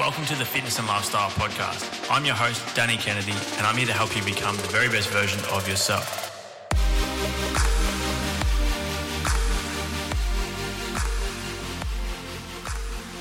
Welcome to the Fitness and Lifestyle Podcast. I'm your host, Danny Kennedy, and I'm here to help you become the very best version of yourself.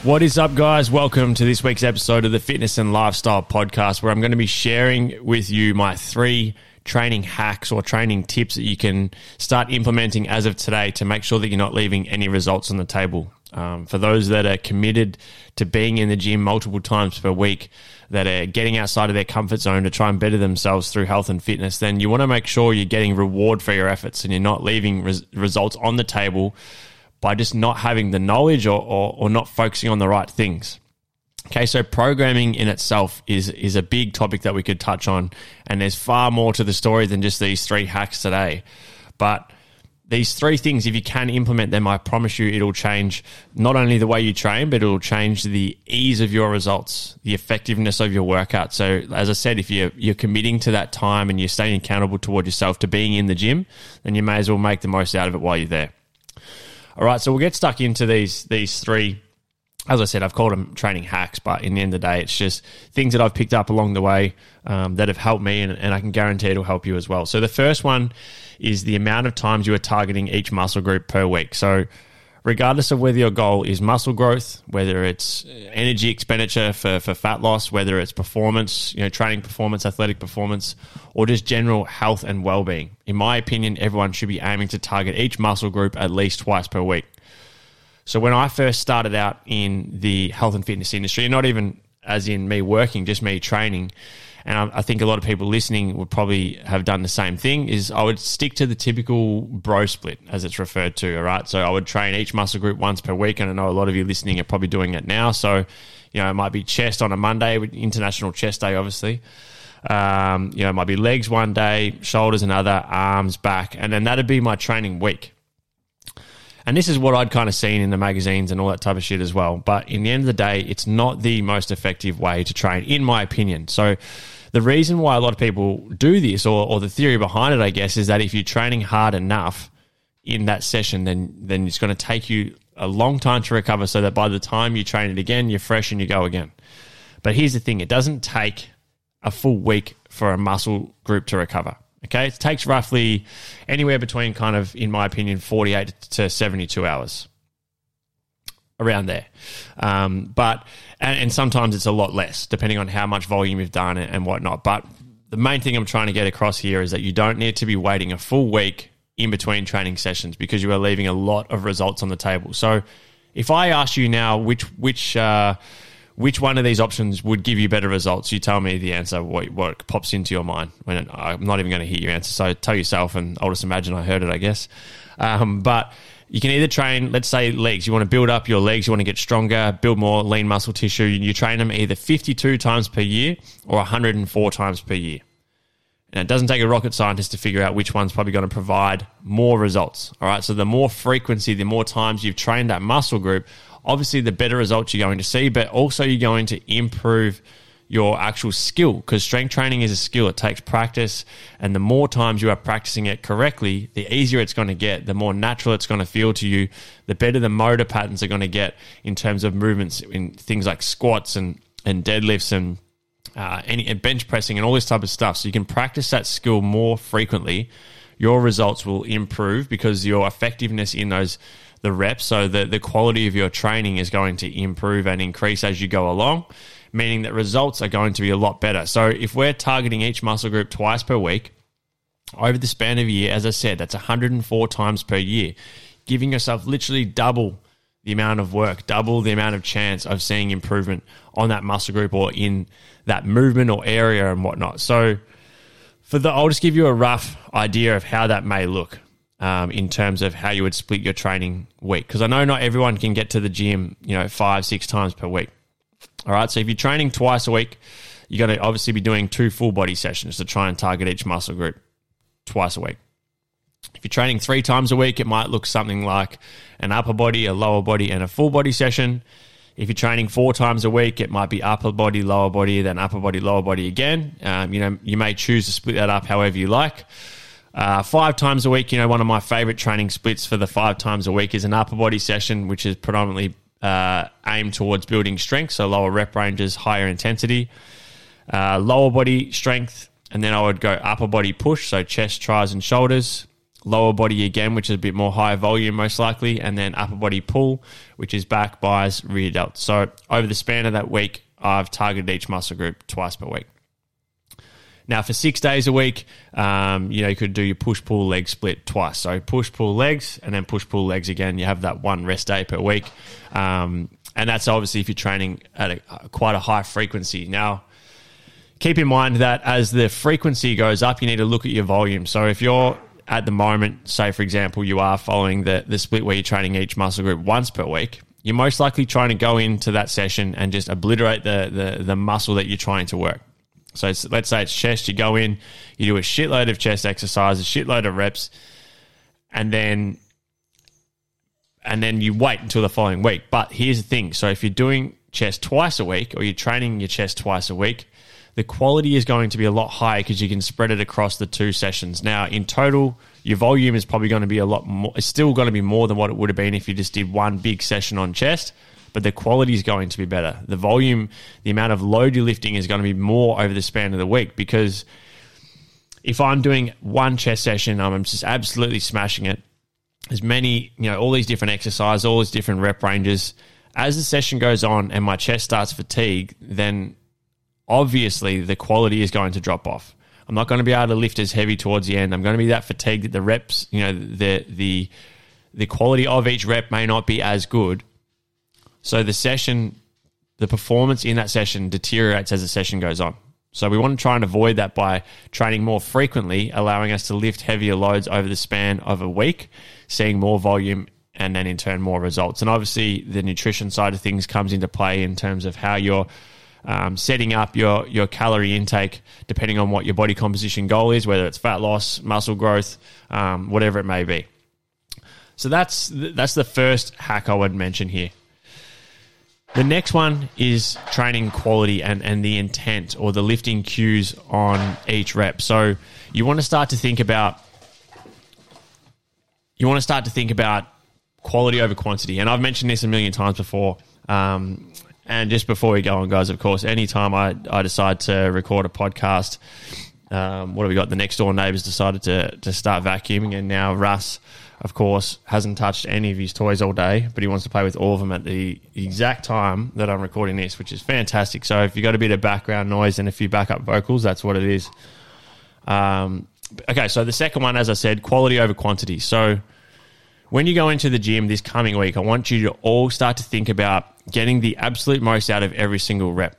What is up, guys? Welcome to this week's episode of the Fitness and Lifestyle Podcast, where I'm going to be sharing with you my three training hacks or training tips that you can start implementing as of today to make sure that you're not leaving any results on the table. Um, for those that are committed to being in the gym multiple times per week, that are getting outside of their comfort zone to try and better themselves through health and fitness, then you want to make sure you're getting reward for your efforts and you're not leaving res- results on the table by just not having the knowledge or, or, or not focusing on the right things. Okay, so programming in itself is is a big topic that we could touch on, and there's far more to the story than just these three hacks today. But these three things, if you can implement them, I promise you it'll change not only the way you train, but it'll change the ease of your results, the effectiveness of your workout. So, as I said, if you're, you're committing to that time and you're staying accountable toward yourself to being in the gym, then you may as well make the most out of it while you're there. All right, so we'll get stuck into these these three as I said, I've called them training hacks, but in the end of the day, it's just things that I've picked up along the way um, that have helped me, and, and I can guarantee it'll help you as well. So the first one is the amount of times you are targeting each muscle group per week. So regardless of whether your goal is muscle growth, whether it's energy expenditure for, for fat loss, whether it's performance, you know, training performance, athletic performance, or just general health and well-being. In my opinion, everyone should be aiming to target each muscle group at least twice per week. So when I first started out in the health and fitness industry, not even as in me working, just me training, and I, think a lot of people listening would probably have done the same thing, is I would stick to the typical bro split as it's referred to, all right? So I would train each muscle group once per week, and I know a lot of you listening are probably doing it now. So, you know, it might be chest on a Monday, International Chest Day, obviously. Um, you know, it might be legs one day, shoulders another, arms, back, and then that'd be my training week. And this is what I'd kind of seen in the magazines and all that type of shit as well. But in the end of the day, it's not the most effective way to train, in my opinion. So the reason why a lot of people do this, or, or the theory behind it, I guess, is that if you're training hard enough in that session, then then it's going to take you a long time to recover so that by the time you train it again, you're fresh and you go again. But here's the thing it doesn't take a full week for a muscle group to recover. Okay, it takes roughly anywhere between kind of, in my opinion, 48 to 72 hours around there. Um, but, and, and, sometimes it's a lot less depending on how much volume you've done and, and whatnot. But the main thing I'm trying to get across here is that you don't need to be waiting a full week in between training sessions because you are leaving a lot of results on the table. So if I ask you now which, which, uh, which one of these options would give you better results? You tell me the answer, what, what pops into your mind. When I'm not even going to hear your answer, so tell yourself, and I'll just imagine I heard it, I guess. Um, but you can either train, let's say legs. You want to build up your legs, you want to get stronger, build more lean muscle tissue. You train them either 52 times per year or 104 times per year. And it doesn't take a rocket scientist to figure out which one's probably going to provide more results. All right. So the more frequency, the more times you've trained that muscle group, obviously the better results you're going to see, but also you're going to improve your actual skill because strength training is a skill. It takes practice. And the more times you are practicing it correctly, the easier it's going to get, the more natural it's going to feel to you, the better the motor patterns are going to get in terms of movements in things like squats and, and deadlifts and uh, any and bench pressing and all this type of stuff. So you can practice that skill more frequently. Your results will improve because your effectiveness in those the reps. So the, the quality of your training is going to improve and increase as you go along, meaning that results are going to be a lot better. So if we're targeting each muscle group twice per week, over the span of a year, as I said, that's 104 times per year, giving yourself literally double the amount of work, double the amount of chance of seeing improvement on that muscle group or in that movement or area and whatnot. So, for the, I'll just give you a rough idea of how that may look um, in terms of how you would split your training week. Because I know not everyone can get to the gym, you know, five, six times per week. All right. So if you're training twice a week, you're going to obviously be doing two full body sessions to try and target each muscle group twice a week. If you're training three times a week, it might look something like an upper body, a lower body, and a full body session. If you're training four times a week, it might be upper body, lower body, then upper body, lower body again. Um, you know, you may choose to split that up however you like. Uh, five times a week, you know, one of my favorite training splits for the five times a week is an upper body session, which is predominantly uh, aim towards building strength, so lower rep ranges, higher intensity, uh, lower body strength, and then I would go upper body push, so chest, tris, and shoulders. Lower body again, which is a bit more high volume, most likely, and then upper body pull, which is back, bis, rear delts. So over the span of that week, I've targeted each muscle group twice per week. Now, for six days a week, um, you know, you could do your push pull leg split twice. So push pull legs and then push pull legs again. You have that one rest day per week. Um, and that's obviously if you're training at a, quite a high frequency. Now, keep in mind that as the frequency goes up, you need to look at your volume. So if you're at the moment, say for example, you are following the, the split where you're training each muscle group once per week, you're most likely trying to go into that session and just obliterate the, the, the muscle that you're trying to work. So let's say it's chest. You go in, you do a shitload of chest exercises, shitload of reps, and then and then you wait until the following week. But here's the thing: so if you're doing chest twice a week, or you're training your chest twice a week, the quality is going to be a lot higher because you can spread it across the two sessions. Now, in total, your volume is probably going to be a lot more. It's still going to be more than what it would have been if you just did one big session on chest but the quality is going to be better. The volume, the amount of load you're lifting is going to be more over the span of the week because if I'm doing one chest session, I'm just absolutely smashing it. As many, you know, all these different exercises, all these different rep ranges. As the session goes on and my chest starts fatigue, then obviously the quality is going to drop off. I'm not going to be able to lift as heavy towards the end. I'm going to be that fatigued that the reps, you know, the the the quality of each rep may not be as good so the session, the performance in that session deteriorates as the session goes on. So we want to try and avoid that by training more frequently, allowing us to lift heavier loads over the span of a week, seeing more volume and then in turn more results. And obviously the nutrition side of things comes into play in terms of how you're um, setting up your your calorie intake depending on what your body composition goal is, whether it's fat loss, muscle growth, um, whatever it may be. So that's that's the first hack I would mention here. The next one is training quality and, and the intent or the lifting cues on each rep. So you want to start to think about you want to start to think about quality over quantity. And I've mentioned this a million times before. Um, and just before we go on, guys, of course, anytime I, I decide to record a podcast, um, what have we got? The next door neighbors decided to, to start vacuuming, and now Russ of course, hasn't touched any of his toys all day, but he wants to play with all of them at the exact time that I'm recording this, which is fantastic. So if you got a bit of background noise and a few backup vocals, that's what it is. Um, okay, so the second one, as I said, quality over quantity. So when you go into the gym this coming week, I want you to all start to think about getting the absolute most out of every single rep.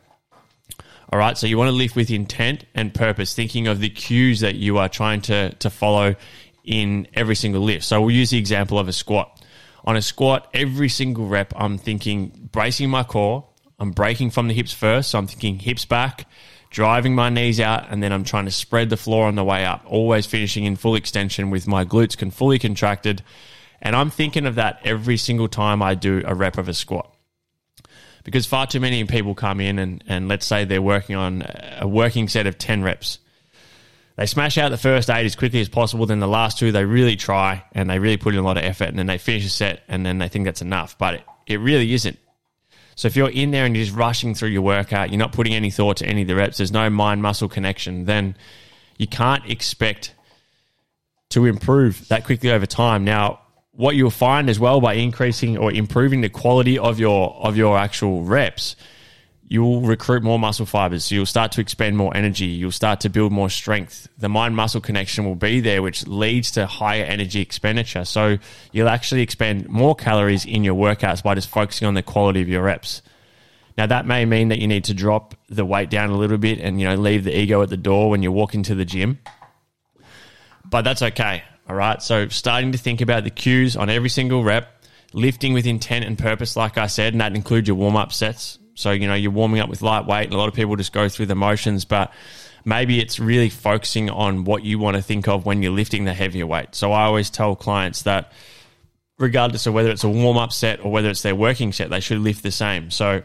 All right, so you want to lift with intent and purpose, thinking of the cues that you are trying to, to follow in every single lift. So we'll use the example of a squat. On a squat, every single rep, I'm thinking bracing my core. I'm breaking from the hips first. So I'm thinking hips back, driving my knees out, and then I'm trying to spread the floor on the way up, always finishing in full extension with my glutes can fully contracted. And I'm thinking of that every single time I do a rep of a squat. Because far too many people come in and, and let's say they're working on a working set of 10 reps they smash out the first eight as quickly as possible. Then the last two, they really try and they really put in a lot of effort and then they finish a set and then they think that's enough. But it, it really isn't. So if you're in there and you're just rushing through your workout, you're not putting any thought to any of the reps, there's no mind muscle connection, then you can't expect to improve that quickly over time. Now, what you'll find as well by increasing or improving the quality of your of your actual reps you'll recruit more muscle fibers. So you'll start to expend more energy. You'll start to build more strength. The mind muscle connection will be there, which leads to higher energy expenditure. So you'll actually expend more calories in your workouts by just focusing on the quality of your reps. Now that may mean that you need to drop the weight down a little bit and you know leave the ego at the door when you walk into the gym. But that's okay. All right. So starting to think about the cues on every single rep, lifting with intent and purpose, like I said, and that includes your warm up sets. So, you know, you're warming up with lightweight, and a lot of people just go through the motions, but maybe it's really focusing on what you want to think of when you're lifting the heavier weight. So, I always tell clients that regardless of whether it's a warm up set or whether it's their working set, they should lift the same. So,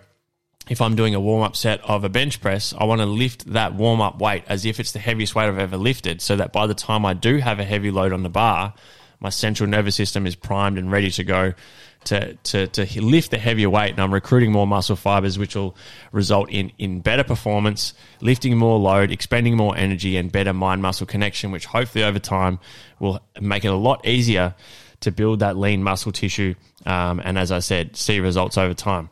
if I'm doing a warm up set of a bench press, I want to lift that warm up weight as if it's the heaviest weight I've ever lifted so that by the time I do have a heavy load on the bar, My central nervous system is primed and ready to go to, to, to lift the heavier weight. And I'm recruiting more muscle fibers, which will result in, in better performance, lifting more load, expending more energy, and better mind muscle connection, which hopefully over time will make it a lot easier to build that lean muscle tissue. Um, and as I said, see results over time.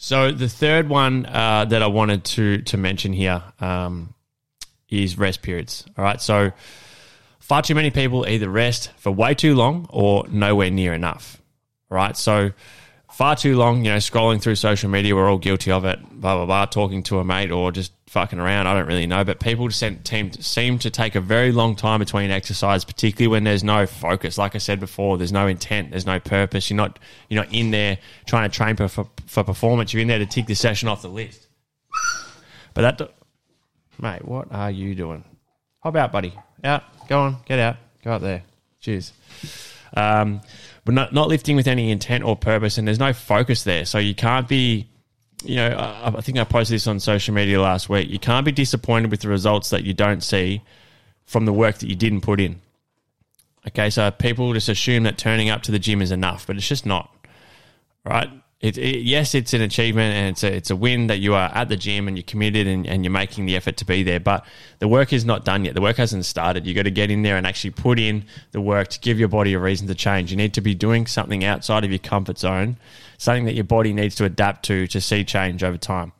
So the third one uh, that I wanted to to mention here um, is rest periods. All right, so far too many people either rest for way too long or nowhere near enough. All right, so far too long, you know, scrolling through social media, we're all guilty of it. Blah blah blah, talking to a mate or just fucking around. I don't really know, but people seem, seem to take a very long time between exercise, particularly when there's no focus. Like I said before, there's no intent, there's no purpose. You're not you're not in there trying to train for for, for performance. You're in there to tick the session off the list. But that, mate, what are you doing? Hop out, buddy? Out, go on, get out, go out there. Cheers. Um, but not not lifting with any intent or purpose, and there's no focus there, so you can't be you know, I, I think I posted this on social media last week. You can't be disappointed with the results that you don't see from the work that you didn't put in. Okay, so people just assume that turning up to the gym is enough, but it's just not. Right? It, it, yes, it's an achievement and it's a, it's a win that you are at the gym and you're committed and, and you're making the effort to be there. But the work is not done yet. The work hasn't started. You've got to get in there and actually put in the work to give your body a reason to change. You need to be doing something outside of your comfort zone, something that your body needs to adapt to to see change over time.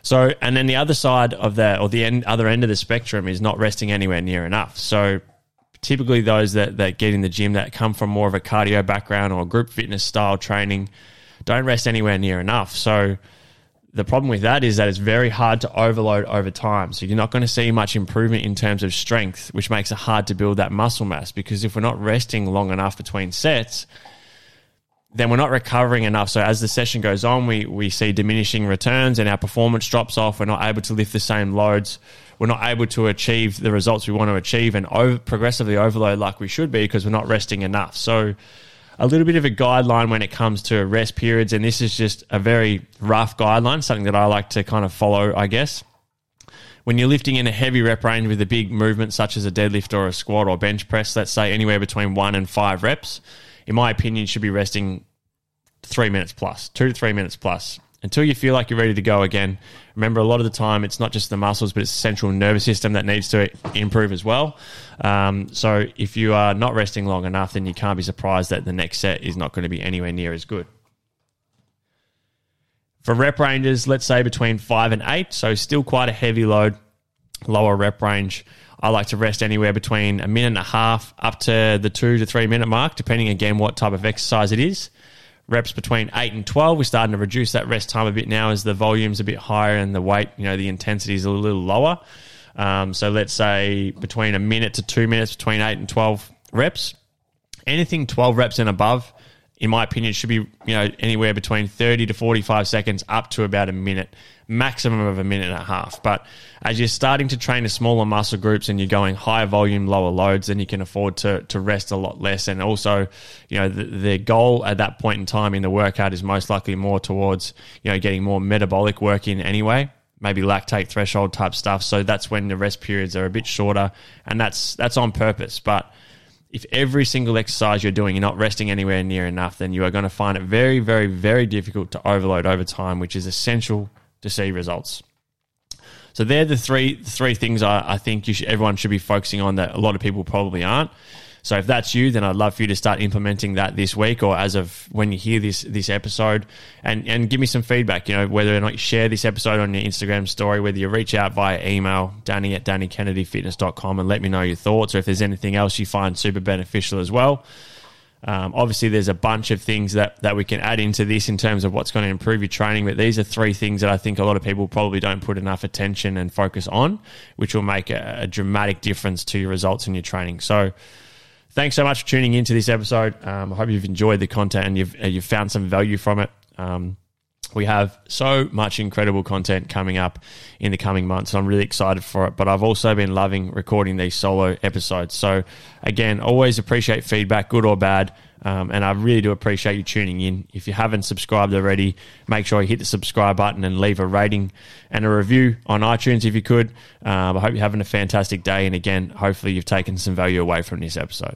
So, and then the other side of that, or the end, other end of the spectrum, is not resting anywhere near enough. So, typically those that, that get in the gym that come from more of a cardio background or group fitness style training don't rest anywhere near enough. So the problem with that is that it's very hard to overload over time. So you're not going to see much improvement in terms of strength, which makes it hard to build that muscle mass because if we're not resting long enough between sets, then we're not recovering enough. So as the session goes on, we, we see diminishing returns and our performance drops off. We're not able to lift the same loads. We're not able to achieve the results we want to achieve and over, progressively overload like we should be because we're not resting enough. So a little bit of a guideline when it comes to rest periods, and this is just a very rough guideline, something that I like to kind of follow, I guess. When you're lifting in a heavy rep range with a big movement, such as a deadlift or a squat or bench press, let's say anywhere between one and five reps, in my opinion, should be resting three minutes plus, two to three minutes plus until you feel like you're ready to go again. Remember, a lot of the time, it's not just the muscles, but it's the central nervous system that needs to improve as well. Um, so, if you are not resting long enough, then you can't be surprised that the next set is not going to be anywhere near as good. For rep ranges, let's say between five and eight, so still quite a heavy load, lower rep range. I like to rest anywhere between a minute and a half up to the two to three minute mark, depending again what type of exercise it is reps between 8 and 12. We're starting to reduce that rest time a bit now as the volume's a bit higher and the weight, you know, the intensity is a little lower. Um, so let's say between a minute to two minutes, between 8 and 12 reps. Anything 12 reps and above, in my opinion, should be, you know, anywhere between 30 to 45 seconds up to about a minute maximum of a minute and a half. But as you're starting to train the smaller muscle groups and you're going higher volume, lower loads, then you can afford to to rest a lot less. And also, you know, the, the goal at that point in time in the workout is most likely more towards, you know, getting more metabolic work in anyway maybe lactate threshold type stuff. So that's when the rest periods are a bit shorter, and that's that's on purpose. But if every single exercise you're doing, you're not resting anywhere near enough, then you are going to find it very, very, very difficult to overload over time, which is essential to see results. So they're the three three things I, I think should, everyone should be focusing on that a lot of people probably aren't. So if that's you, then I'd love for you to start implementing that this week or as of when you hear this this episode, and and give me some feedback. You know whether or not you share this episode on your Instagram story, whether you reach out via email, Danny at DannyKennedyFitness.com, and let me know your thoughts, or if there's anything else you find super beneficial as well. Um, obviously, there's a bunch of things that, that we can add into this in terms of what's going to improve your training, but these are three things that I think a lot of people probably don't put enough attention and focus on, which will make a, a dramatic difference to your results in your training. So, thanks so much for tuning into this episode. Um, I hope you've enjoyed the content and you've, you've found some value from it. Um, we have so much incredible content coming up in the coming months. I'm really excited for it. But I've also been loving recording these solo episodes. So, again, always appreciate feedback, good or bad. Um, and I really do appreciate you tuning in. If you haven't subscribed already, make sure you hit the subscribe button and leave a rating and a review on iTunes if you could. Um, I hope you're having a fantastic day. And again, hopefully, you've taken some value away from this episode.